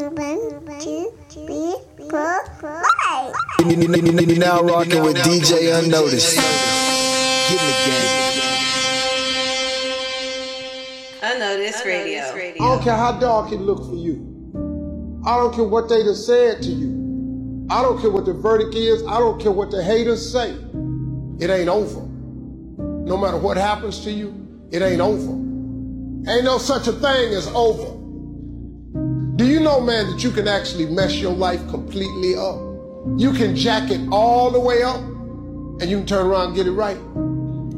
two, three, four, five. Now rocking with DJ Unnoticed. Get in the game. Unnoticed Radio. I don't care how dark it looks for you. I don't care what they done said to you. I don't care what the verdict is. I don't care what the haters say. It ain't over. No matter what happens to you, it ain't over. Ain't no such a thing as over. Do you know, man, that you can actually mess your life completely up? You can jack it all the way up and you can turn around and get it right.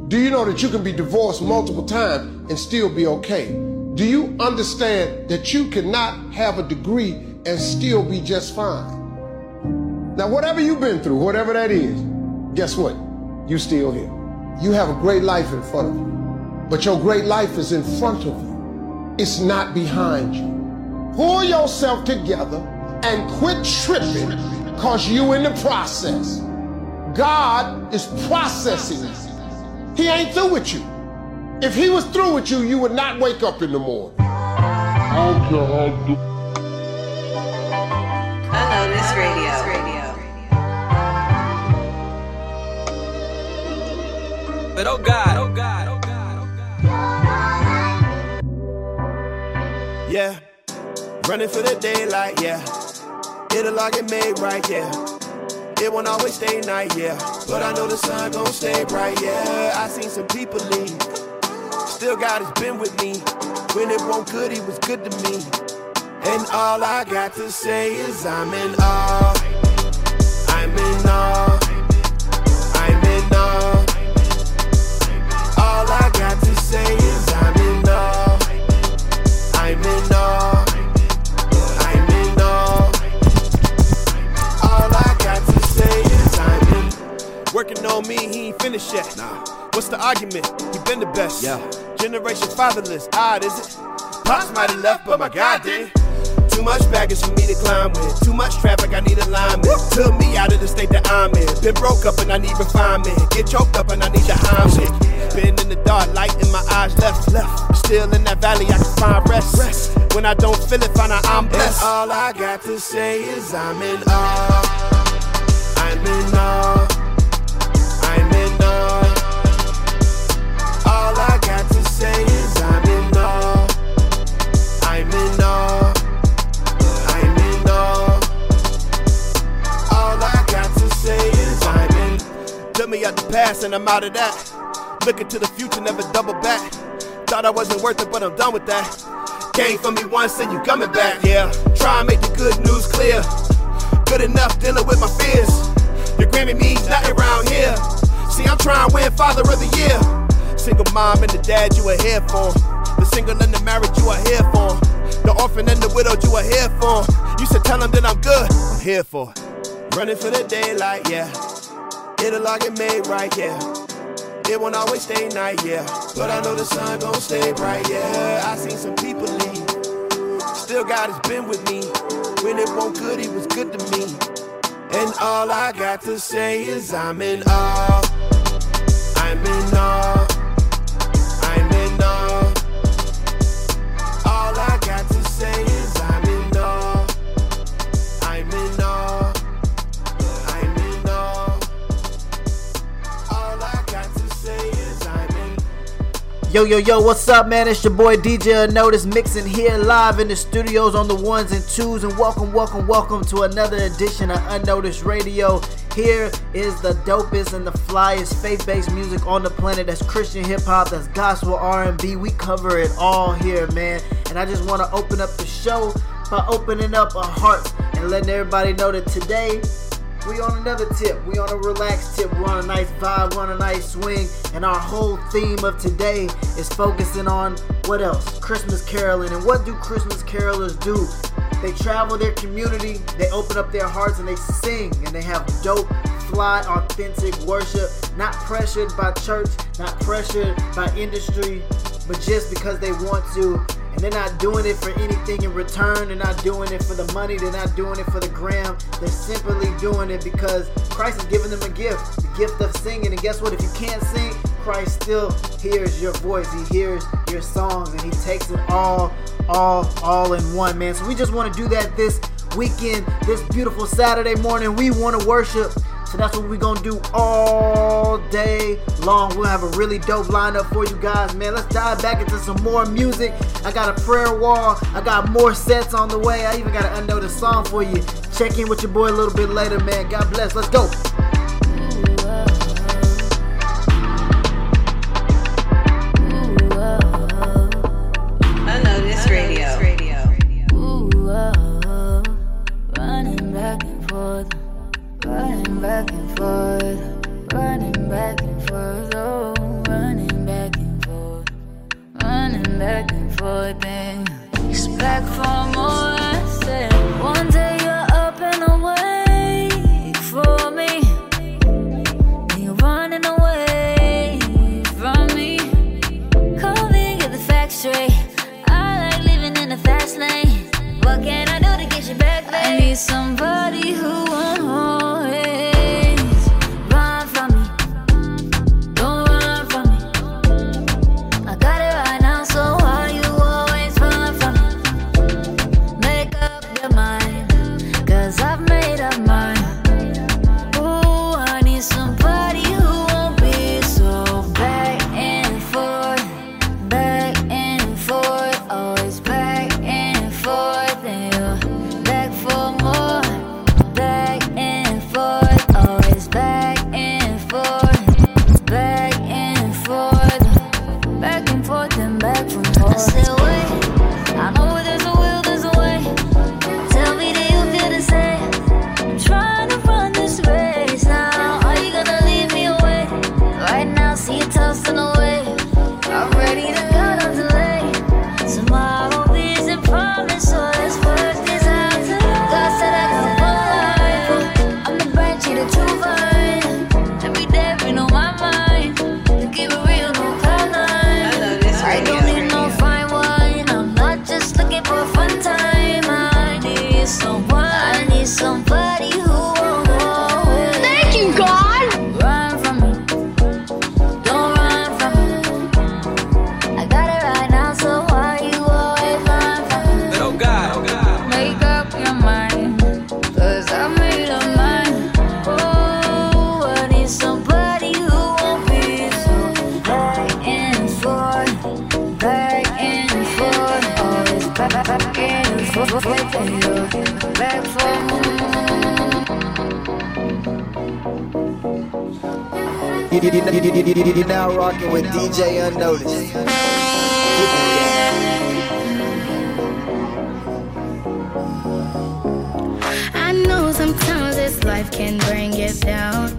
Do you know that you can be divorced multiple times and still be okay? Do you understand that you cannot have a degree and still be just fine? Now, whatever you've been through, whatever that is, guess what? You're still here. You have a great life in front of you. But your great life is in front of you. It's not behind you. Pull yourself together and quit tripping because you in the process. God is processing you. He ain't through with you. If he was through with you, you would not wake up in the morning. Unnoticed Radio. But oh God, Running for the daylight, yeah. It'll all get made right, yeah. It won't always stay night, yeah. But I know the sun gon' stay bright, yeah. I seen some people leave. Still God has been with me. When it won't good, he was good to me. And all I got to say is I'm in awe. I'm in awe. Best. Yeah. Generation fatherless, odd is it? Pops might have left, but my God did. Too much baggage for me to climb with. Too much traffic, I need alignment. Took me out of the state that I'm in. Been broke up and I need refinement. Get choked up and I need the Heimlich. Been in the dark, light in my eyes left, left. Still in that valley, I can find rest. rest. When I don't feel it, find out I'm blessed. And all I got to say is I'm in awe. I'm in awe. The past and I'm out of that. Looking to the future, never double back. Thought I wasn't worth it, but I'm done with that. Came for me once and you coming back, yeah. Try and make the good news clear. Good enough dealing with my fears. Your Grammy means nothing around here. See, I'm trying to win Father of the Year. Single mom and the dad you are here for. The single and the married you are here for. The orphan and the widow you are here for. You said tell them that I'm good. I'm here for. Running for the daylight, yeah. It'll all get made right, yeah. It won't always stay night, yeah. But I know the sun gon' stay bright, yeah. I seen some people leave. Still God has been with me. When it won't good, he was good to me. And all I got to say is I'm in awe. I'm in awe. Yo, yo, yo, what's up, man? It's your boy DJ Unnoticed mixing here live in the studios on the ones and twos. And welcome, welcome, welcome to another edition of Unnoticed Radio. Here is the dopest and the flyest faith-based music on the planet. That's Christian hip hop, that's gospel R&B. We cover it all here, man. And I just want to open up the show by opening up our hearts and letting everybody know that today we on another tip. We on a relaxed tip. We're on a nice vibe. We're on a nice swing. And our whole theme of today is focusing on what else? Christmas caroling. And what do Christmas carolers do? They travel their community, they open up their hearts, and they sing. And they have dope, fly, authentic worship. Not pressured by church, not pressured by industry, but just because they want to. And they're not doing it for anything in return. They're not doing it for the money. They're not doing it for the gram. They're simply doing it because Christ has given them a gift, the gift of singing. And guess what? If you can't sing, Christ still hears your voice. He hears your songs and he takes it all, all, all in one, man. So we just want to do that this weekend, this beautiful Saturday morning. We want to worship. So that's what we're gonna do all day long. We'll have a really dope lineup for you guys, man. Let's dive back into some more music. I got a prayer wall. I got more sets on the way. I even got an unnoticed song for you. Check in with your boy a little bit later, man. God bless. Let's go. Running back and forth, running back and forth, oh, running back and forth, running back and forth, and expect more. You, you, you, you, you, you, you now rocking with DJ Unnoticed. I know sometimes this life can bring you down,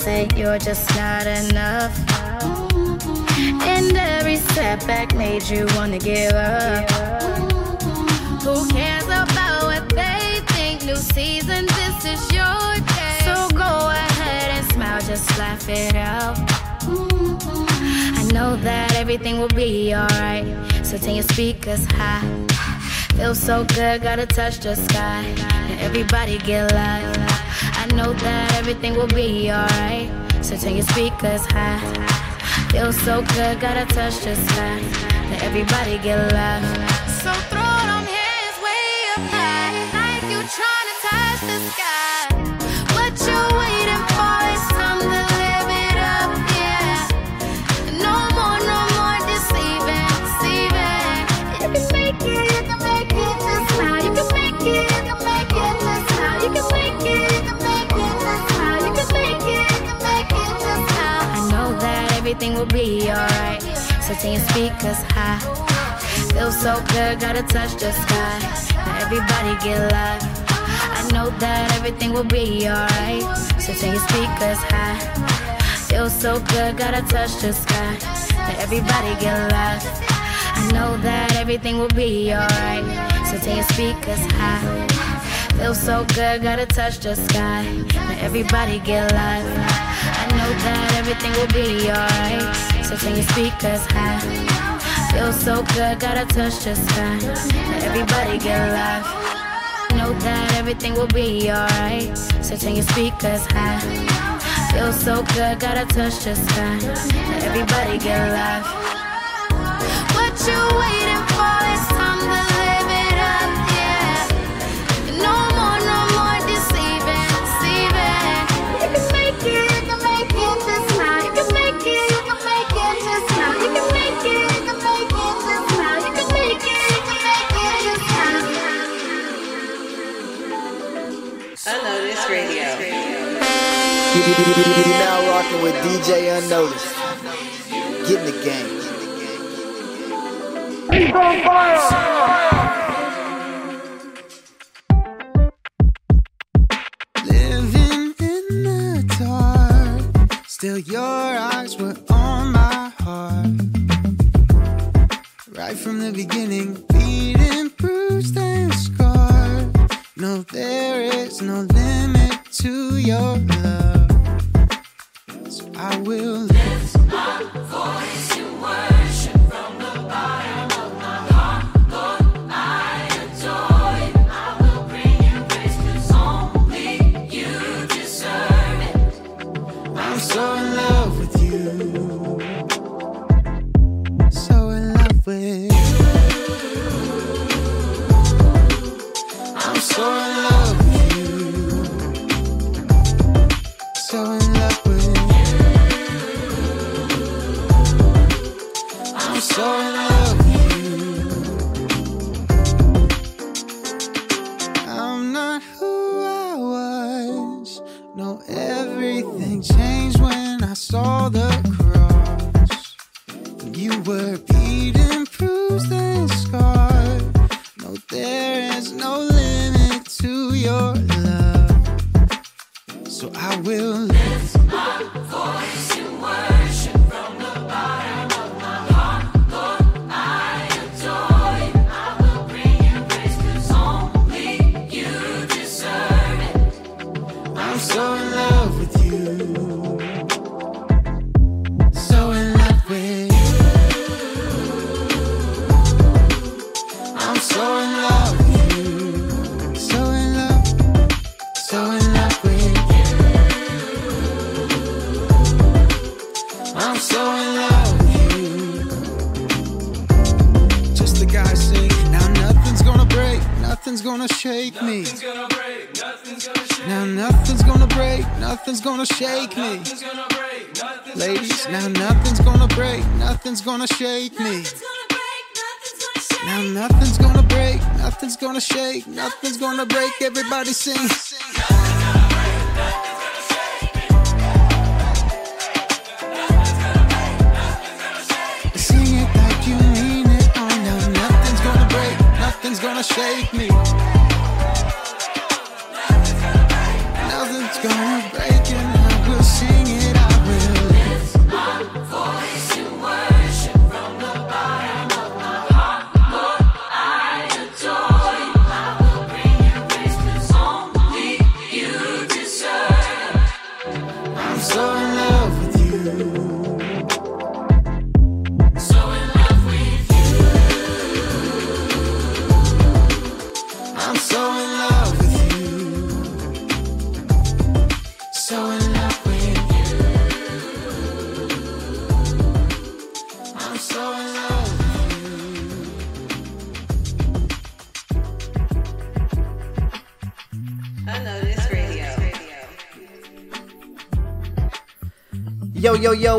say you're just not enough. And every setback made you wanna give up. Who cares about what they think? New season, this is your day. So go ahead and smile, just laugh it out. I know that everything will be alright. So turn your speakers high. Feels so good, gotta touch the sky. Everybody get live. Know that everything will be alright. So turn your speakers high. Feels so good, gotta touch the sky. Let everybody get live. Everything will be alright. So turn your speakers high. Feels so good, gotta touch the sky. Now everybody get. I know that everything will be alright. So turn your speakers high. Feels so good, gotta touch the sky. Now everybody get live. I know that everything will be alright. So turn your speakers high. Feel so good, gotta touch the sky. Now everybody get live. Know that everything will be alright. So turn your speakers high. Feel so good, gotta touch the sky. Now everybody get live. Know that everything will be alright. So turn your speakers high. Feel so good, gotta touch the sky. Now everybody get live. What you waiting Now rocking with DJ Unnoticed. Get in the game. He's on fire! Living in the dark, still your eyes were on my heart. Right from the beginning, beaten, bruised, and scarred. No, there is no limit to your love. I will. lift my nothing's gonna break. Everybody sing. Sing it like you mean it. Oh no, nothing's gonna break, nothing's gonna shake me.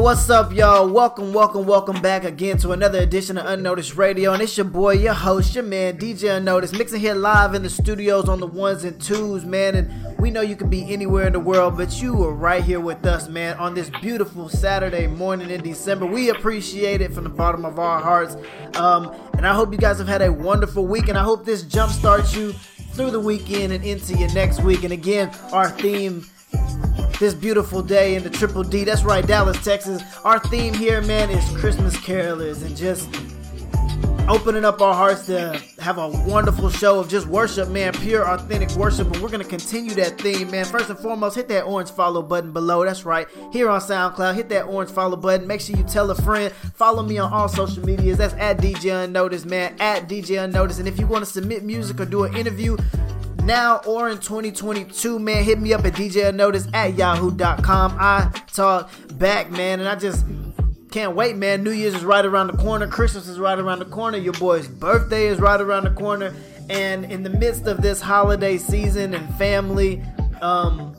What's up, y'all? Welcome, welcome, welcome back again to another edition of Unnoticed Radio. And it's your boy, your host, your man, DJ Unnoticed, mixing here live in the studios on the ones and twos, man. And we know you can be anywhere in the world, but you are right here with us, man, on this beautiful Saturday morning in December. We appreciate it from the bottom of our hearts. Um, and I hope you guys have had a wonderful week, and I hope this jump starts you through the weekend and into your next week. And again, our theme this beautiful day in the Triple D. That's right, Dallas, Texas. Our theme here, man, is Christmas carolers and just opening up our hearts to have a wonderful show of just worship, man, pure, authentic worship. And we're going to continue that theme, man. First and foremost, hit that orange follow button below. That's right. Here on SoundCloud, hit that orange follow button. Make sure you tell a friend. Follow me on all social medias. That's at DJ Unnoticed, man. At DJ Unnoticed. And if you want to submit music or do an interview, now or in 2022, man, hit me up at DJ Notice at yahoo.com. I talk back, man, and I just can't wait, man. New Year's is right around the corner. Christmas is right around the corner. Your boy's birthday is right around the corner. And in the midst of this holiday season and family, um,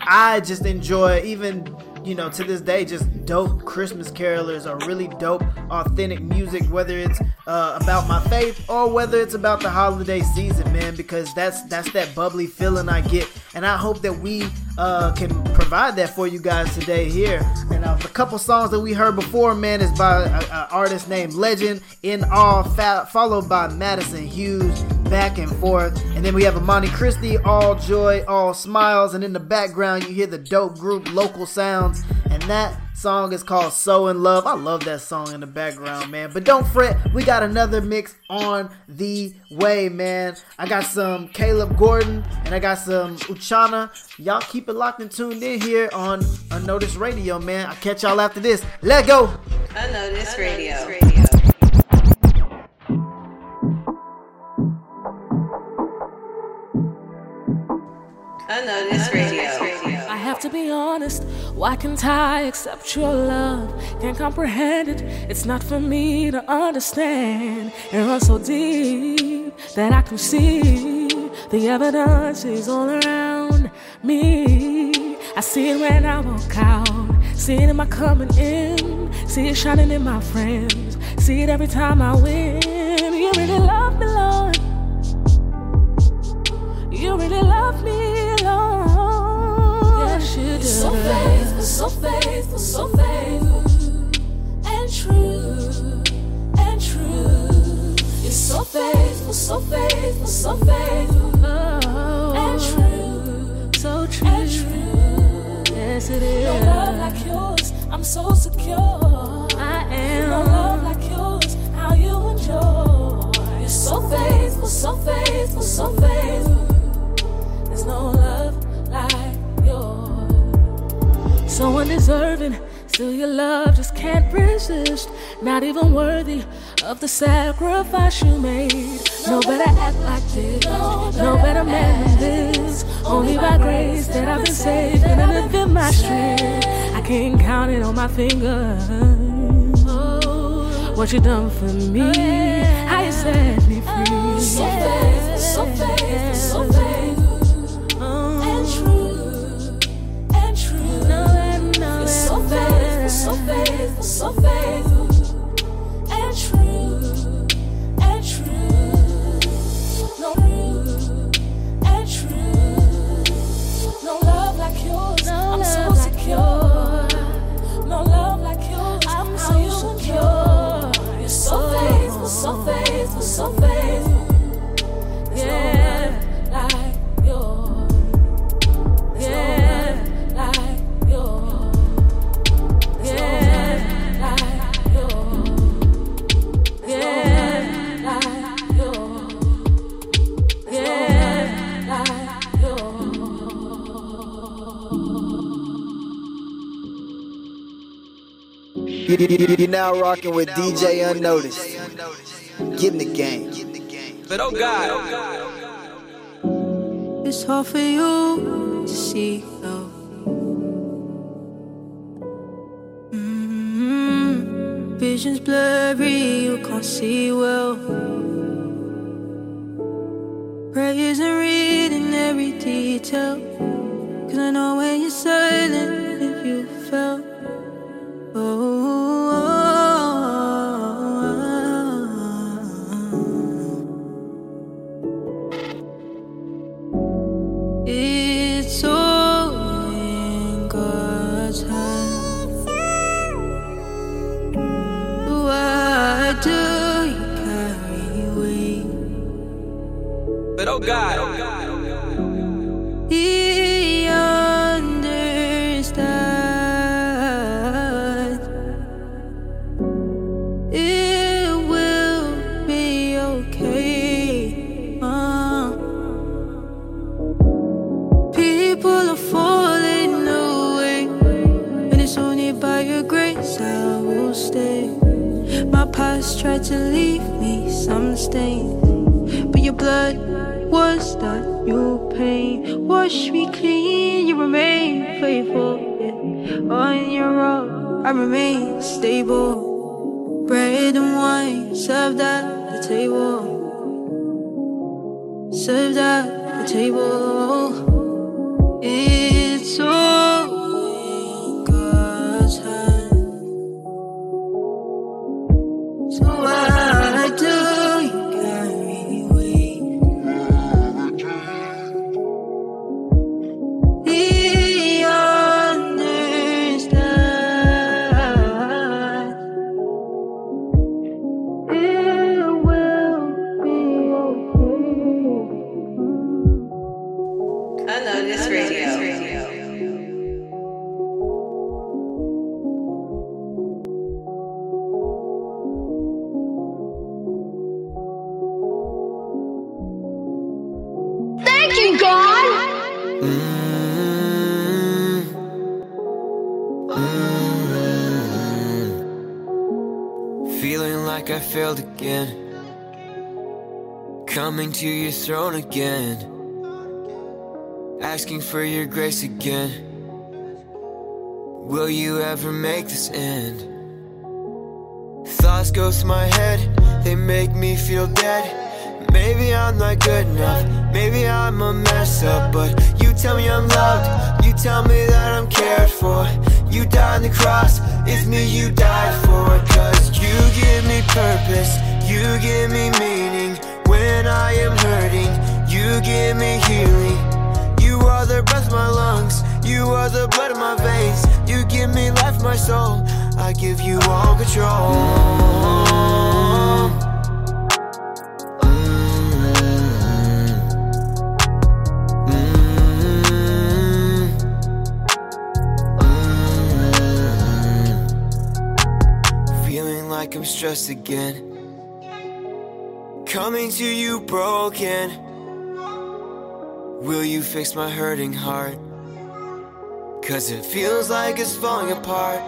I just enjoy even you know to this day just dope Christmas carolers or really dope authentic music, whether it's uh, about my faith or whether it's about the holiday season, man. Because that's that's that bubbly feeling I get, and I hope that we uh, can provide that for you guys today here. And uh, couple songs that we heard before, man, is by an artist named Legend in Awe, followed by Madison Hughes back and forth. And then we have Amani Kristi, All Joy, All Smiles. And in the background, you hear the dope group Local Sounds. And that song is called So in Love. I love that song in the background, man. But don't fret, we got another mix on the way, man. I got some Caleb Gordon and I got some Uchunna. Y'all keep it locked and tuned in here on Unnoticed Radio, man. I'll catch y'all after this. Let go. Unnoticed Radio. Unnoticed Radio. I know this radio. I have to be honest, why can't I accept your love? Can't comprehend it, it's not for me to understand. It runs so deep that I can see the evidence is all around me. I see it when I walk out, see it in my coming in, see it shining in my friends, see it every time I win. You really love me, Lord. Not even worthy of the sacrifice you made. No better act like this, no better man than this. Only by grace that I've been saved and I live in my strength. I can't count it on my fingers. Oh, what you done for me, how you set me free. So faithful, so faithful, so faithful, and true, and true. You're so faithful. so faithful, so faithful, so faithful. Yeah, like yours. Yeah, like yours. You're now rocking with DJ Unnoticed. Get in the game. But oh God, It's hard for you to see though. Mm, Vision's blurry, you can't see well. Prayers and reading every detail. To your throne again. Asking for your grace again. Will you ever make this end? Thoughts go through my head, they make me feel dead. Maybe I'm not good enough, maybe I'm a mess up, but you tell me I'm loved, you tell me that I'm cared for. You died on the cross, it's me you died for, cause you give me purpose, you give me meaning. When I am hurting, you give me healing. You are the breath my lungs, you are the blood of my veins. You give me life, my soul, I give you all control. Mm. Mm. Mm. Feeling like I'm stressed again. Coming to you broken. Will you fix my hurting heart? Cause it feels like it's falling apart.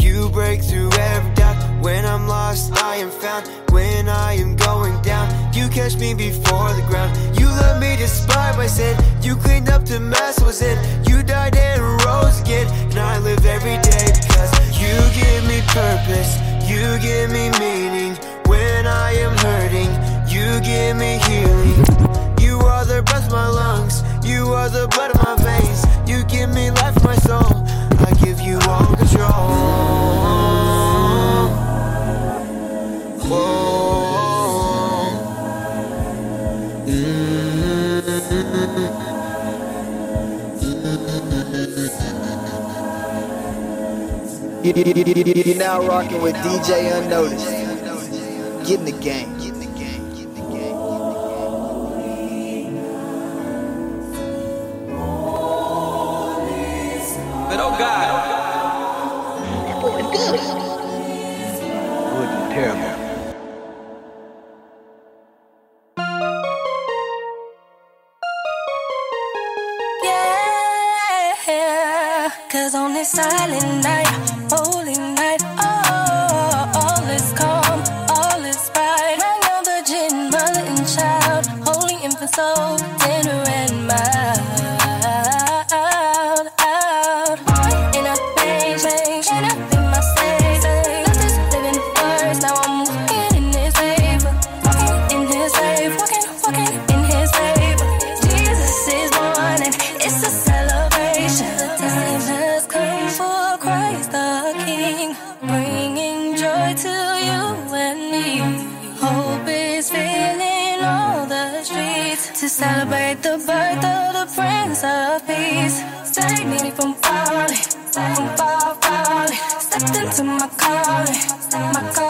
You break through every doubt. When I'm lost, I am found. When I am going down, you catch me before the ground. You love me despite my sin. You cleaned up the mess I was in. You died and rose again. And I live every day because you give me purpose. You give me meaning. When I am hurting, you give me healing. You are the breath of my lungs. You are the blood of my veins. You give me life, my soul. I give you all control. You- you- you- You're now rocking with DJ Unnoticed. Get in the game. You and me. Hope is filling all the streets to celebrate the birth of the Prince of Peace. Save me from falling, from falling. Stepped into my calling, my calling.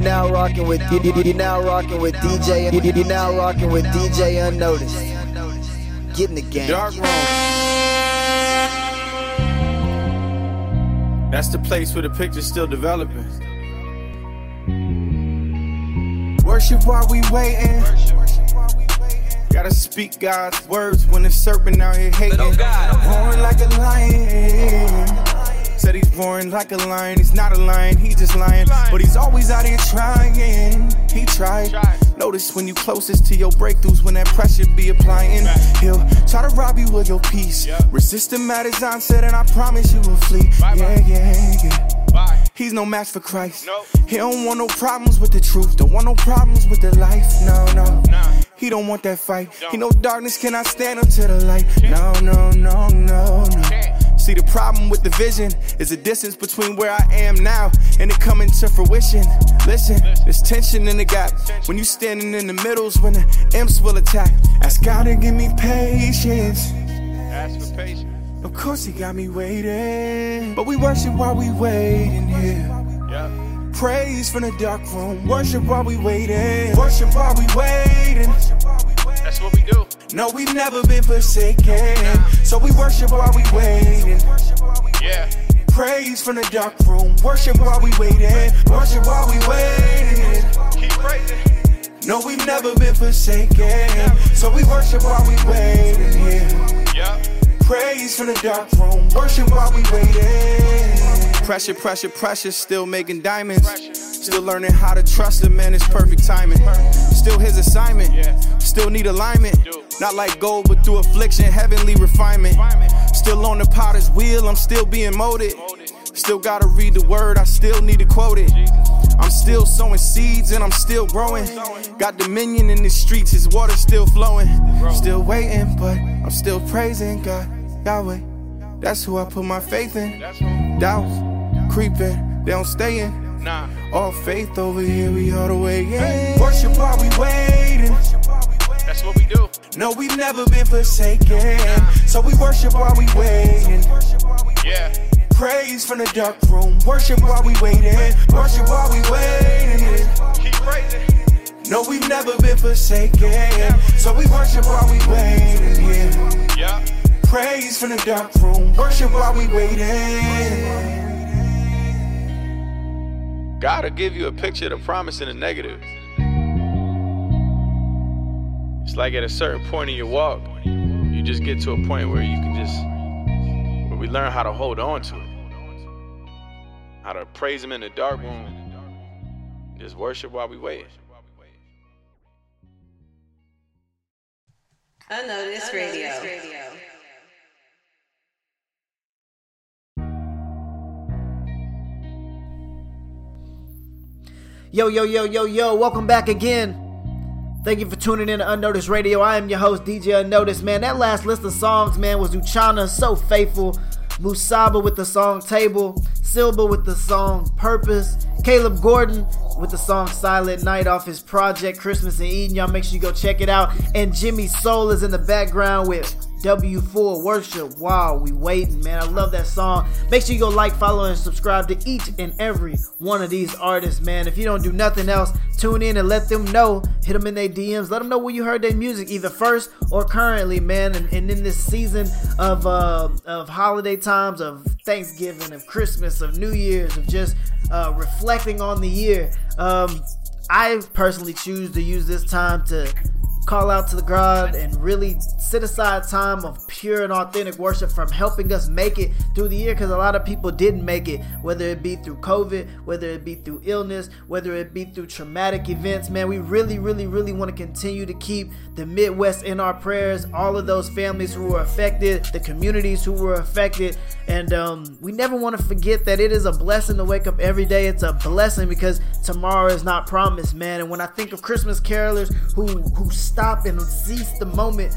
Now rocking with now rocking with DJ. Now rocking with DJ Unnoticed. Get in the game. Dark. That's the place where the picture's still developing. Worship while we waiting. Gotta speak God's words when the serpent out here hating. Roaring like a lion. Said he's roaring like a lion. He's not a lion, he just lying. But he's always out here trying. He tried. Notice when you closest to your breakthroughs, when that pressure be applying. He'll try to rob you of your peace. Resist him at his onset, and I promise you will flee. Yeah, yeah, yeah. He's no match for Christ. He don't want no problems with the truth. Don't want no problems with the life. No, no. He don't want that fight. He know darkness cannot stand up to the light. No, no, no, no, no. See, the problem with the vision is the distance between where I am now and it coming to fruition. Listen, there's tension in the gap. When you standing in the middles, when the imps will attack. Ask God to give me patience. Ask for patience. Of course, He got me waiting. But we worship while we waiting here. Praise from the dark room. Worship while we waiting. Worship while we waiting. That's what we do. No, we've never been forsaken. So we worship while we waiting. Yeah. Praise from the dark room. Worship while we waiting. Worship while we waiting. Keep praising. No, we've never been forsaken. So we worship while we waiting here. Praise from the dark room. Worship while we waiting. Pressure, pressure, pressure. Still making diamonds. Still learning how to trust him, man. It's perfect timing. Still his assignment. Still need alignment. Not like gold, but through affliction, heavenly refinement. Still on the potter's wheel. I'm still being molded. Still gotta read the word. I still need to quote it. I'm still sowing seeds and I'm still growing. Got dominion in the streets, his water still flowing. Still waiting, but I'm still praising God, Yahweh. That's who I put my faith in. Doubts creeping, they don't stay in. All faith over here, we all the way in. Worship while we waiting. That's what we do. No, we've never been forsaken. So we worship while we waiting. Yeah. Praise from the dark room. Worship while we waiting. Worship while we waiting. Keep praising. No, we've never been forsaken. So we worship while we waiting. Yeah. Praise from the dark room. Worship while we waiting. God will give you a picture of the promise and the negative. It's like at a certain point in your walk, you just get to a point where you can just, where we learn how to hold on to it, how to praise Him in the dark room, just worship while we wait. Unnoticed Radio. Yo, yo, yo, yo, yo, welcome back again. Thank you for tuning in to Unnoticed Radio. I am your host, DJ Unnoticed. Man, that last list of songs, man, was Uchunna, So Faithful, Musumba with the song Table, Cilbra with the song Purpose, Caleb Gordon with the song Silent Night off his project Christmas in Eden. Y'all make sure you go check it out. And Jimmy Sol is in the background with W4 Worship. Wow, we waiting, man. I love that song. Make sure you go like, follow, and subscribe to each and every one of these artists, man. If you don't do nothing else, tune in and let them know. Hit them in their DMs. Let them know where you heard their music, either first or currently, man. And, and in this season of uh, of holiday times, of Thanksgiving, of Christmas, of New Year's, of just uh, reflecting on the year. Um, I personally choose to use this time to call out to the God and really set aside time of pure and authentic worship from helping us make it through the year because a lot of people didn't make it, whether it be through COVID, whether it be through illness, whether it be through traumatic events. Man, we really, really, really want to continue to keep the Midwest in our prayers, all of those families who were affected, the communities who were affected. And um, we never want to forget that it is a blessing to wake up every day. It's a blessing because tomorrow is not promised, man. And when I think of Christmas carolers who who stop and cease the moment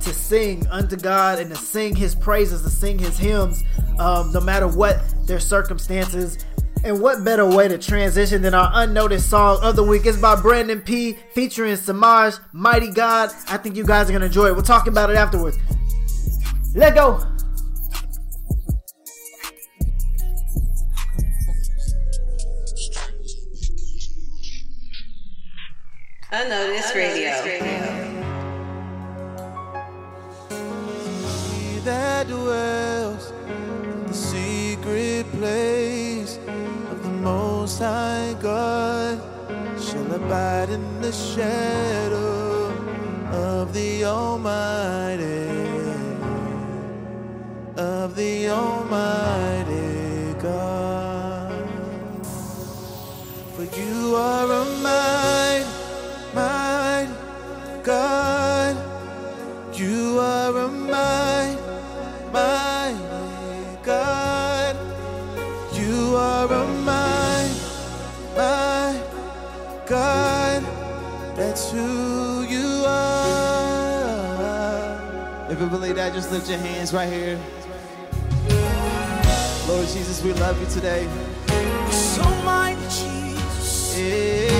to sing unto God and to sing His praises, to sing His hymns, um, no matter what their circumstances. And what better way to transition than our unnoticed song of the week? It's by Brandon P. featuring Semaj, Mighty God. I think you guys are going to enjoy it. We'll talk about it afterwards. Let go. Unnoticed Radio. He that dwells the secret place of the Most High God shall abide in the shadow of the Almighty, of the Almighty God. For you are a mighty, mighty God. You are a mighty, mighty God. You are a mighty, mighty God. That's who you are. If you believe that, just lift your hands right here. Lord Jesus, we love you today. So mighty Jesus. Yeah.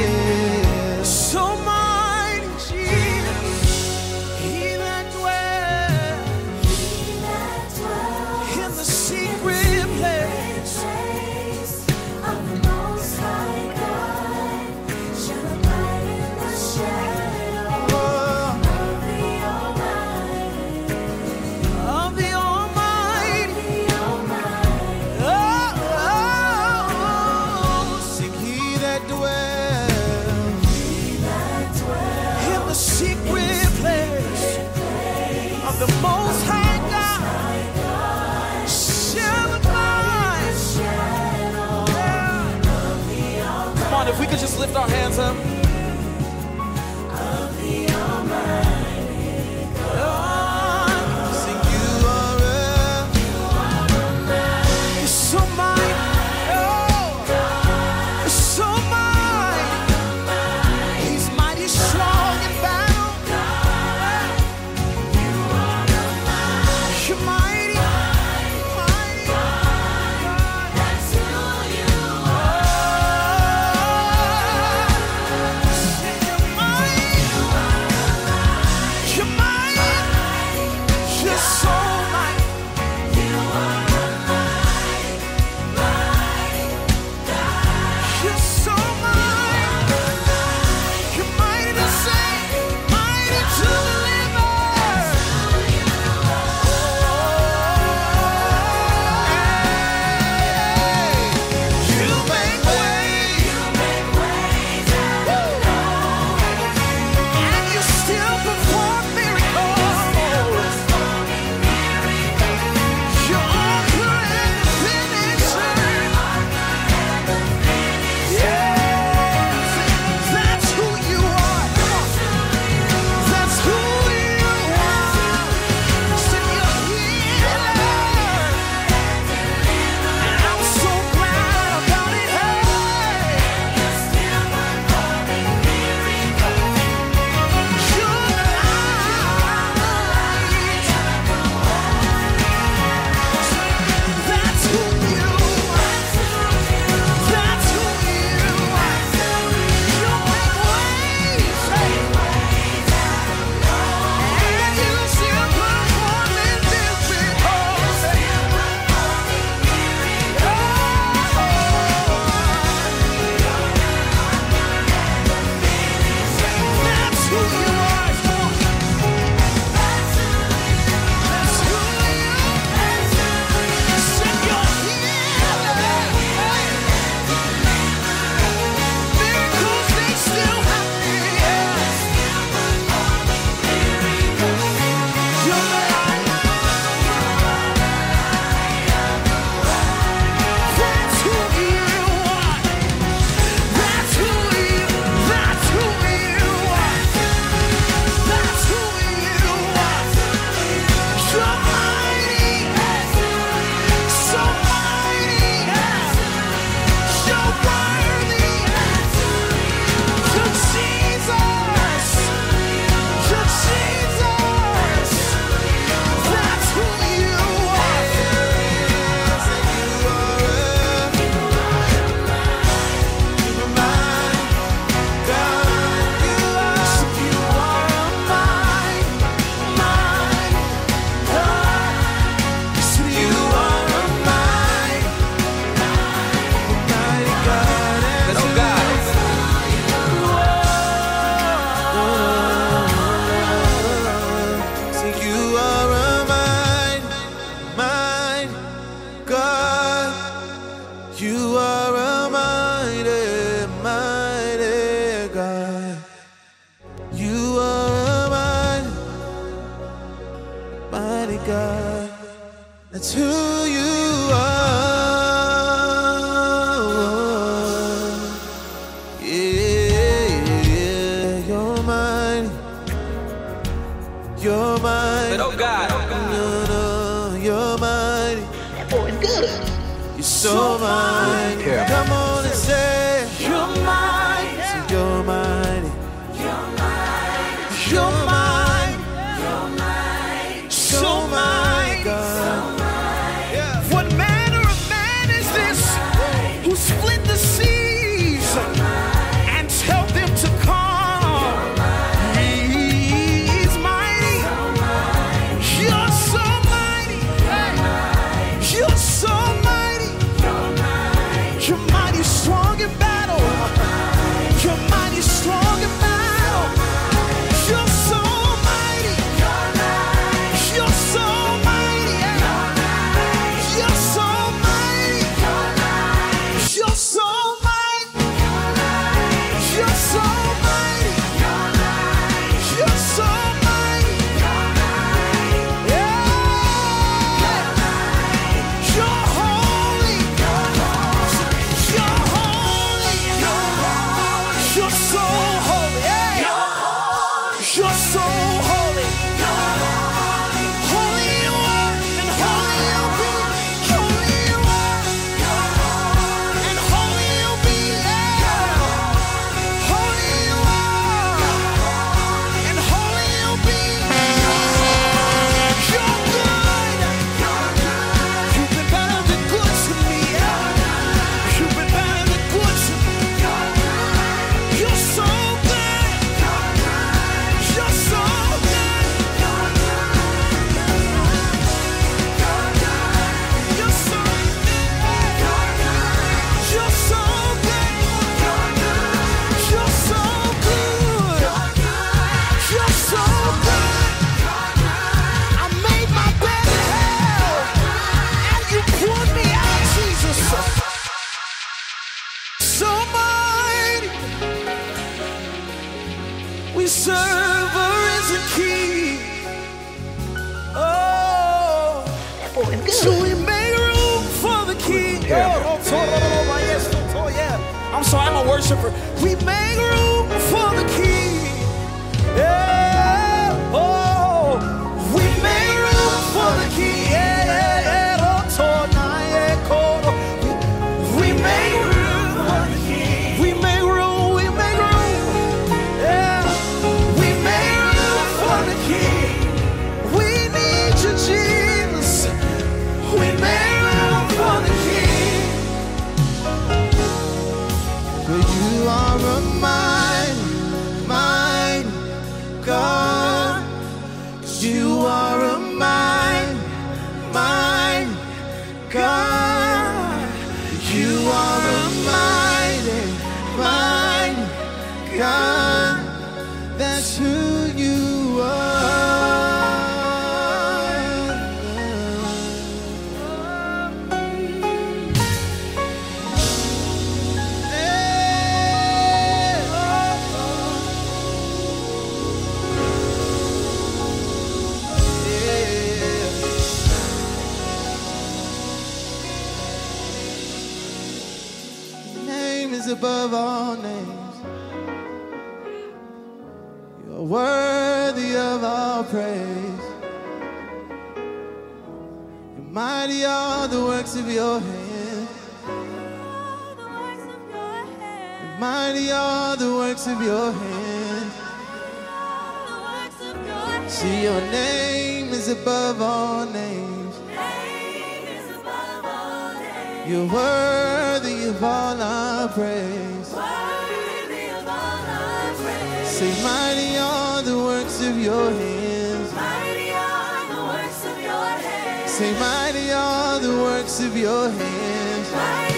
Mighty are the works of your hands.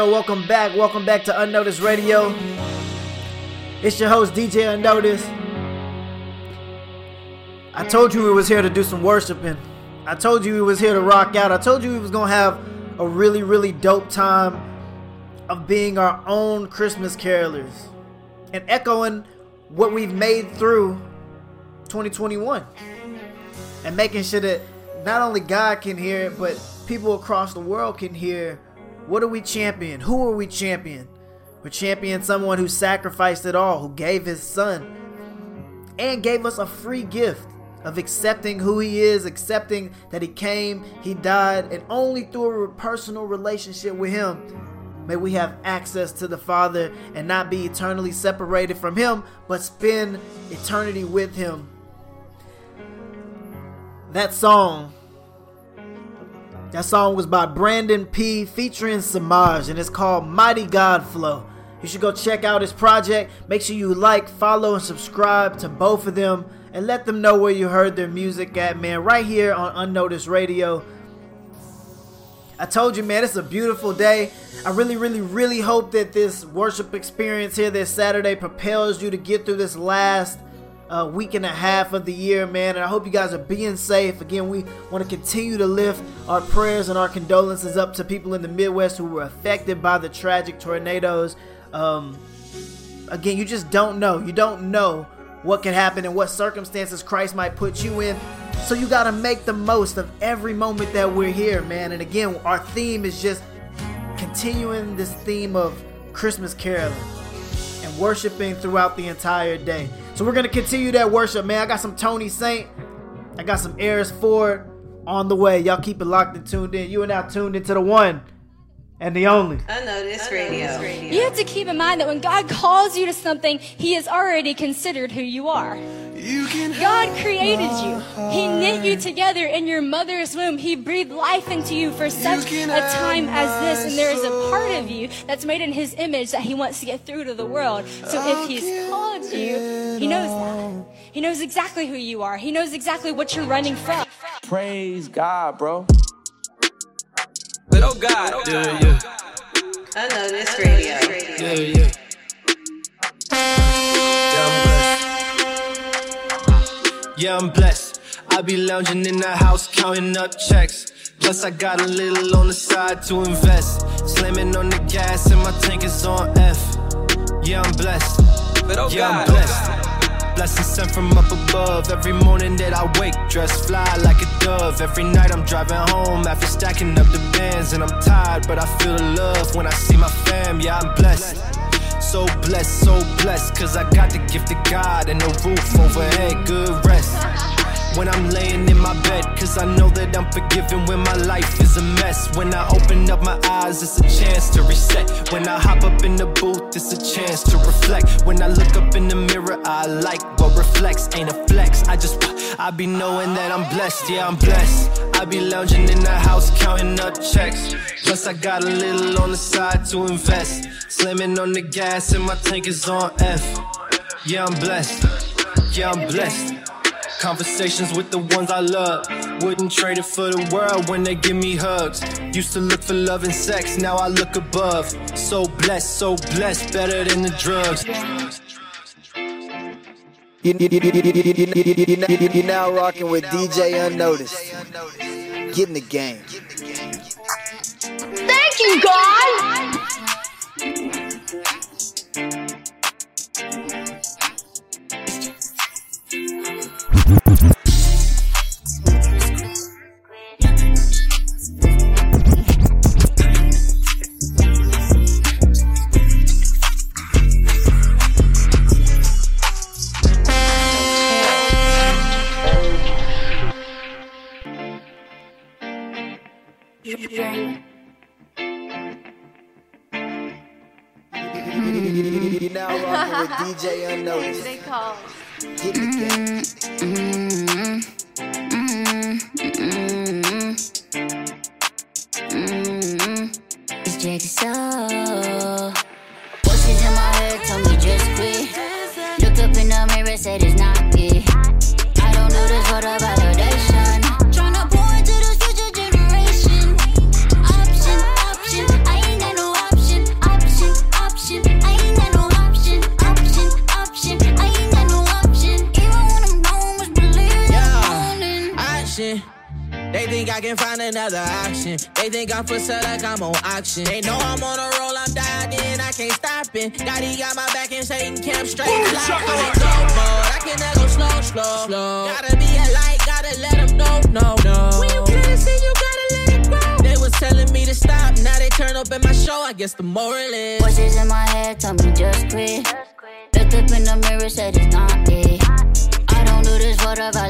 Yo, welcome back. Welcome back to Unnoticed Radio. It's your host, DJ Unnoticed. I told you we was here to do some worshiping. I told you we was here to rock out. I told you we was gonna have a really, really dope time of being our own Christmas carolers and echoing what we've made through 2021 and making sure that not only God can hear it, but people across the world can hear what are we champion? Who are we champion? We're championing someone who sacrificed it all, who gave his son, and gave us a free gift of accepting who he is, accepting that he came, he died, and only through a personal relationship with him may we have access to the Father and not be eternally separated from him, but spend eternity with him. That song that song was by Brandon P featuring Semaj and it's called Mighty God Flow. You should go check out his project. Make sure you like, follow, and subscribe to both of them and let them know where you heard their music at, man. Right here on Unnoticed Radio. I told you, man, it's a beautiful day. I really, really, really hope that this worship experience here this Saturday propels you to get through this last uh, week and a half of the year, man. And I hope you guys are being safe. Again, we want to continue to lift our prayers and our condolences up to people in the Midwest who were affected by the tragic tornadoes. Um, again, you just don't know. You don't know what can happen and what circumstances Christ might put you in. So you got to make the most of every moment that we're here, man. And again, our theme is just continuing this theme of Christmas caroling and worshiping throughout the entire day. So we're gonna continue that worship, man. I got some Tony Saint, I got some Eris Ford on the way. Y'all keep it locked and tuned in. You are now tuned into the one and the only. Unnoticed Radio. You have to keep in mind that when God calls you to something, He has already considered who you are. God created you. He knit you together in your mother's womb. He breathed life into you for such a time as this. And there is a part of you that's made in His image that He wants to get through to the world. So if He's called you, He knows that. He knows exactly who you are. He knows exactly what you're running from. Praise God, bro. But oh God, oh God. Yeah, Unnoticed Radio. Yeah, yeah. Yeah, I'm blessed. I be lounging in the house counting up checks. Plus, I got a little on the side to invest. Slamming on the gas and my tank is on F. Yeah, I'm blessed. Oh yeah, I'm blessed. Blessings sent from up above. Every morning that I wake, dressed fly like a dove. Every night I'm driving home after stacking up the bands. And I'm tired, but I feel the love when I see my fam. Yeah, I'm blessed. So blessed, so blessed, cause I got the gift of God and a roof overhead, good rest. When I'm laying in my bed, cause I know that I'm forgiven when my life is a mess. When I open up my eyes, it's a chance to reset. When I hop up in the booth, it's a chance to reflect. When I look up in the mirror, I like what reflects, ain't a flex. I just, I be knowing that I'm blessed, yeah, I'm blessed. I be lounging in the house counting up checks. Plus, I got a little on the side to invest. Slamming on the gas and my tank is on F. Yeah, I'm blessed. Yeah, I'm blessed. Conversations with the ones I love. Wouldn't trade it for the world when they give me hugs. Used to look for love and sex, now I look above. So blessed, so blessed, better than the drugs. You're now rocking with DJ Unnoticed. Get in the game. Thank you, God! I'm. They know I'm on a roll, I'm diving, I can't stop it. Gotti got my back and Satan camp straight. Fly. I'm in go mode, I can never go slow, slow, slow. Gotta be a light, gotta let them know, no, no. When you plant a seed, you gotta let it grow. They was telling me to stop, now they turn up in my show. I guess the moral is. Voices in my head tell me just quit. Looked up in the mirror, said it's not it. I don't do this for the validation.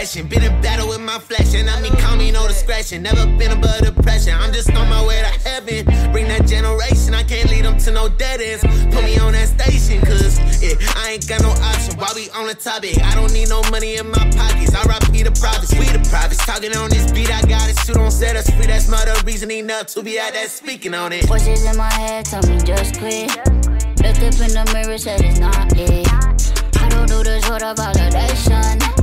Question, been in battle with my flesh, and I mean, call me no discretion. Never been above depression, I'm just on my way to heaven. Bring that generation, I can't lead them to no dead ends. Put me on that station, cause yeah, I ain't got no option. While we on the topic, I don't need no money in my pockets. I rock the prophets, we the prophets. Talking on this beat, I got it. Shoot on set us free, that's my the reason enough to be out there speaking on it. Voices in my head tell me just quit. Looked up in the mirror, said it's not it. I don't do this for the validation.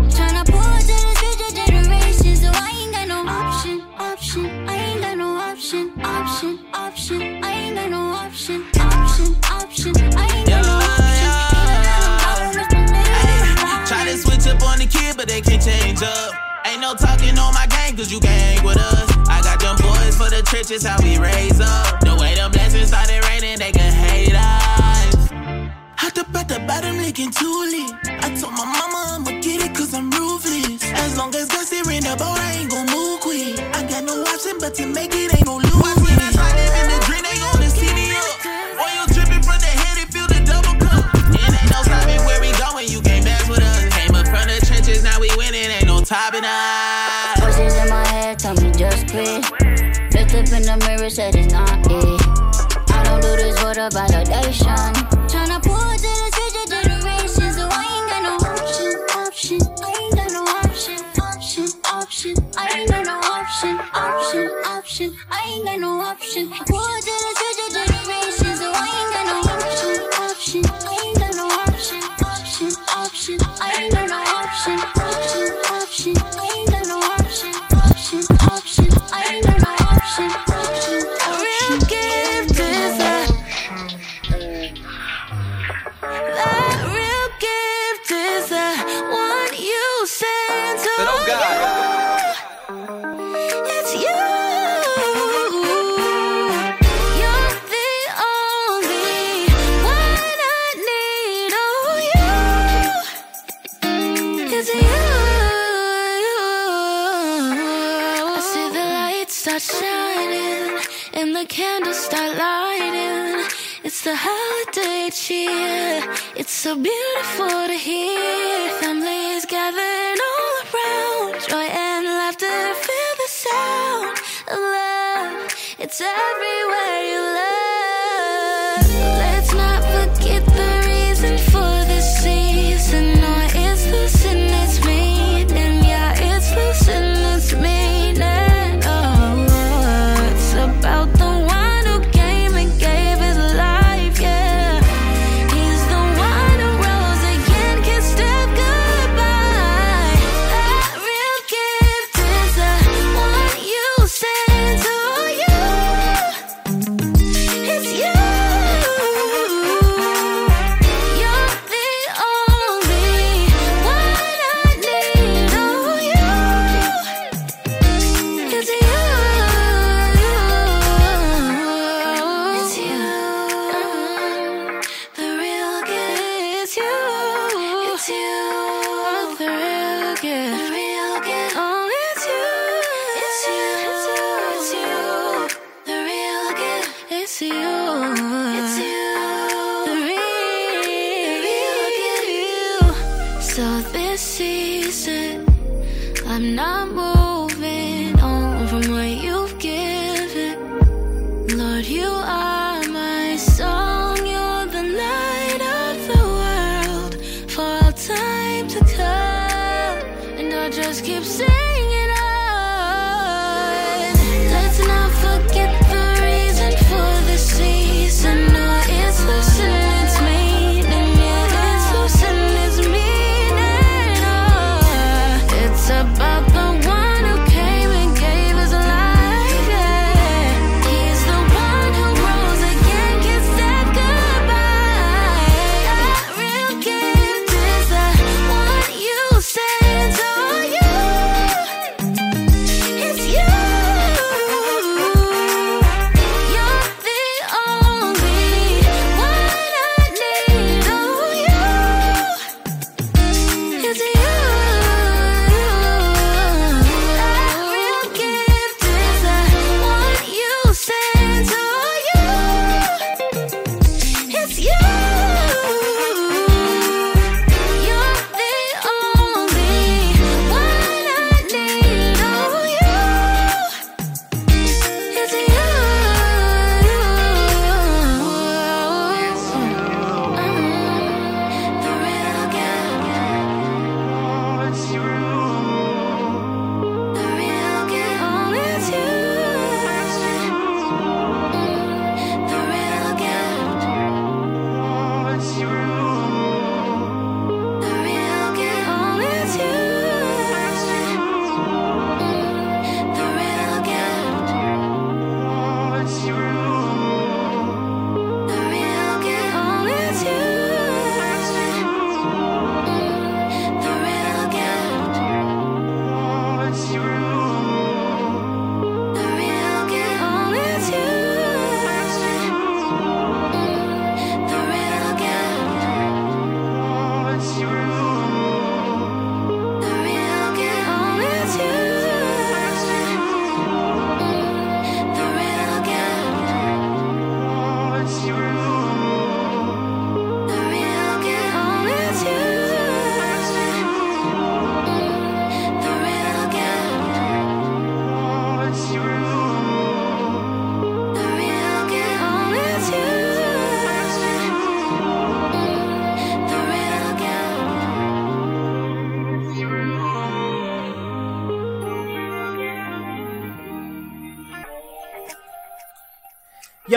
Option, option, option. I ain't got no option, option, option. I ain't got no option. Try to switch up on the kid, but they can't change up. Ain't no talking on my gang, cause you hang with us. I got them boys for the trenches, how we raise up. The way the blessings started raining, they up at the bottom looking too lit. I told my mama I'ma get it cause I'm ruthless. As long as Gus in the boat, I ain't gon' move quick. I got no option but to make it, ain't no lose. Watch when I try them in the dream, they gonna see me up. Oil dripping from the head, it feel the double cup. It ain't no stopping where we going, you can't mess with us. Came up from the trenches, now we winning, ain't no topping us. Voices in my head tell me just quit. Looked up in the mirror, said it's not it. I don't do this for the got no option. Pour to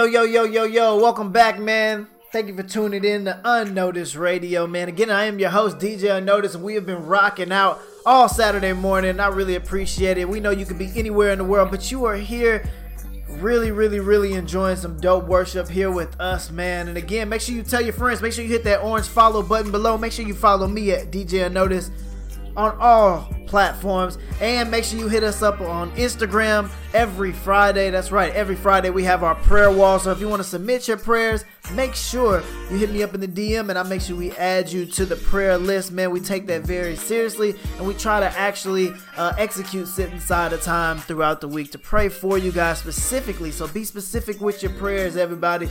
Yo, yo, yo, yo, yo, welcome back, man. Thank you for tuning in to Unnoticed Radio, man. Again, I am your host, DJ Unnoticed, and we have been rocking out all Saturday morning. I really appreciate it. We know you could be anywhere in the world, but you are here really, really, really enjoying some dope worship here with us, man. And again, make sure you tell your friends, make sure you hit that orange follow button below. Make sure you follow me at DJ Unnoticed on all platforms. And make sure you hit us up on Instagram every Friday. That's right, every Friday we have our prayer wall. So if you want to submit your prayers, make sure you hit me up in the DM and I'll make sure we add you to the prayer list. Man, we take that very seriously and we try to actually uh, execute sit inside of time throughout the week to pray for you guys specifically. So be specific with your prayers, everybody.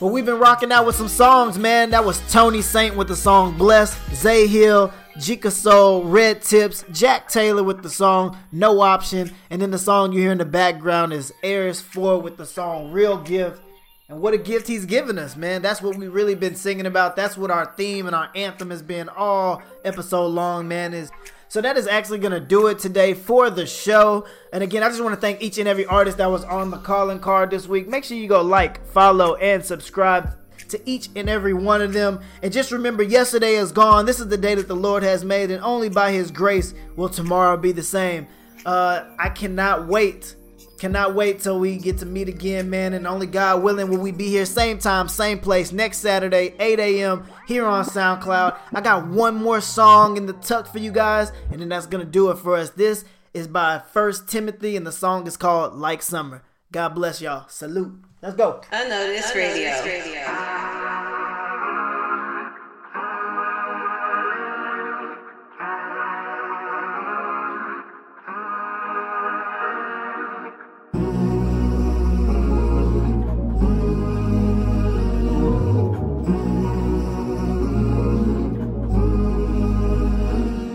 Well, we've been rocking out with some songs, man. That was Tony Saint with the song Bless, Xay Hill, Jekasole, Red Tips, Jack Taylor with the song No Option, and then the song you hear in the background is Eris Ford with the song Real Gift. And what a gift he's given us, man. That's what we've really been singing about. That's what our theme and our anthem has been all episode long, man. Is so that is actually gonna do it today for the show. And again, I just want to thank each and every artist that was on the calling card this week. Make sure you go like, follow, and subscribe to each and every one of them. And just remember, yesterday is gone. This is the day that the Lord has made, and only by His grace will tomorrow be the same. Uh, I cannot wait. Cannot wait till we get to meet again, man. And only God willing will we be here same time, same place next Saturday, 8 a.m. here on SoundCloud. I got one more song in the tuck for you guys, and then that's gonna do it for us. This is by First Timothy, and the song is called Like Summer. God bless y'all. Salute. Let's go. Unnoticed, Unnoticed Radio.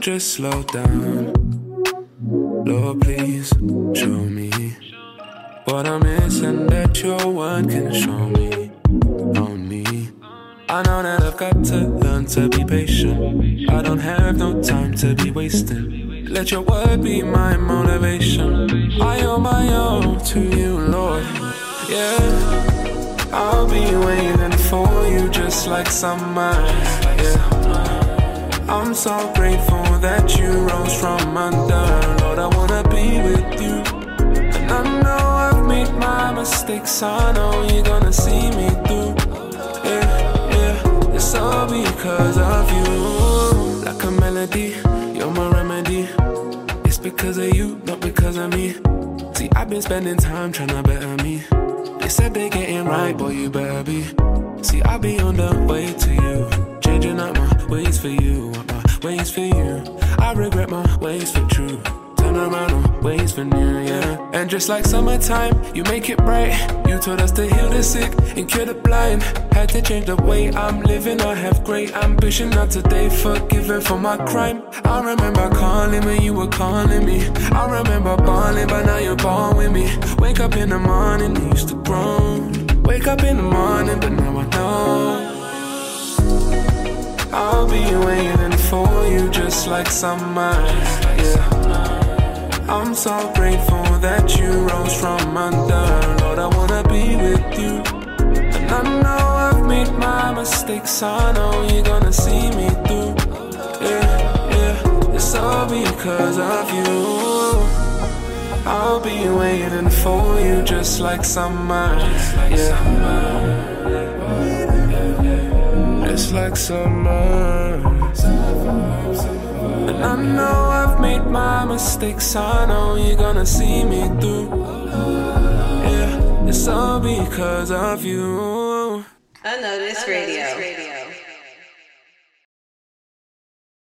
Just slow down, Lord, please show me what I'm missing that your word can show me. On me. I know that I've got to learn to be patient. I don't have no time to be wasting. Let your word be my motivation. I owe my all to you, Lord. Yeah, I'll be waiting for you just like summer. Yeah, I'm so grateful that you rose from under. Lord, I wanna be with you. My mistakes. I know you're gonna see me through. Yeah, yeah, it's all because of you. Like a melody, you're my remedy. It's because of you, not because of me. See, I've been spending time trying to better me. They said they getting right, boy, you better be. See, I'll be on the way to you. Changing up my ways for you, my ways for you. I regret my ways for true. Turn around ways for new, yeah. And just like summertime, you make it bright. You told us to heal the sick and cure the blind. Had to change the way I'm living. I have great ambition. Not today, forgiven for my crime. I remember calling when you were calling me. I remember balling, but now you're born with me. Wake up in the morning, you used to groan. Wake up in the morning, but now I know. I'll be waiting for you just like summer. Yeah. I'm so grateful that you rose from under. Lord, I wanna be with you. And I know I've made my mistakes. I know you're gonna see me through. Yeah, yeah. It's all because of you. I'll be waiting for you just like summer. Yeah. It's like summer. And I know I've made my mistakes. I know you're gonna see me through. Yeah, it's all because of you. Unnoticed Radio.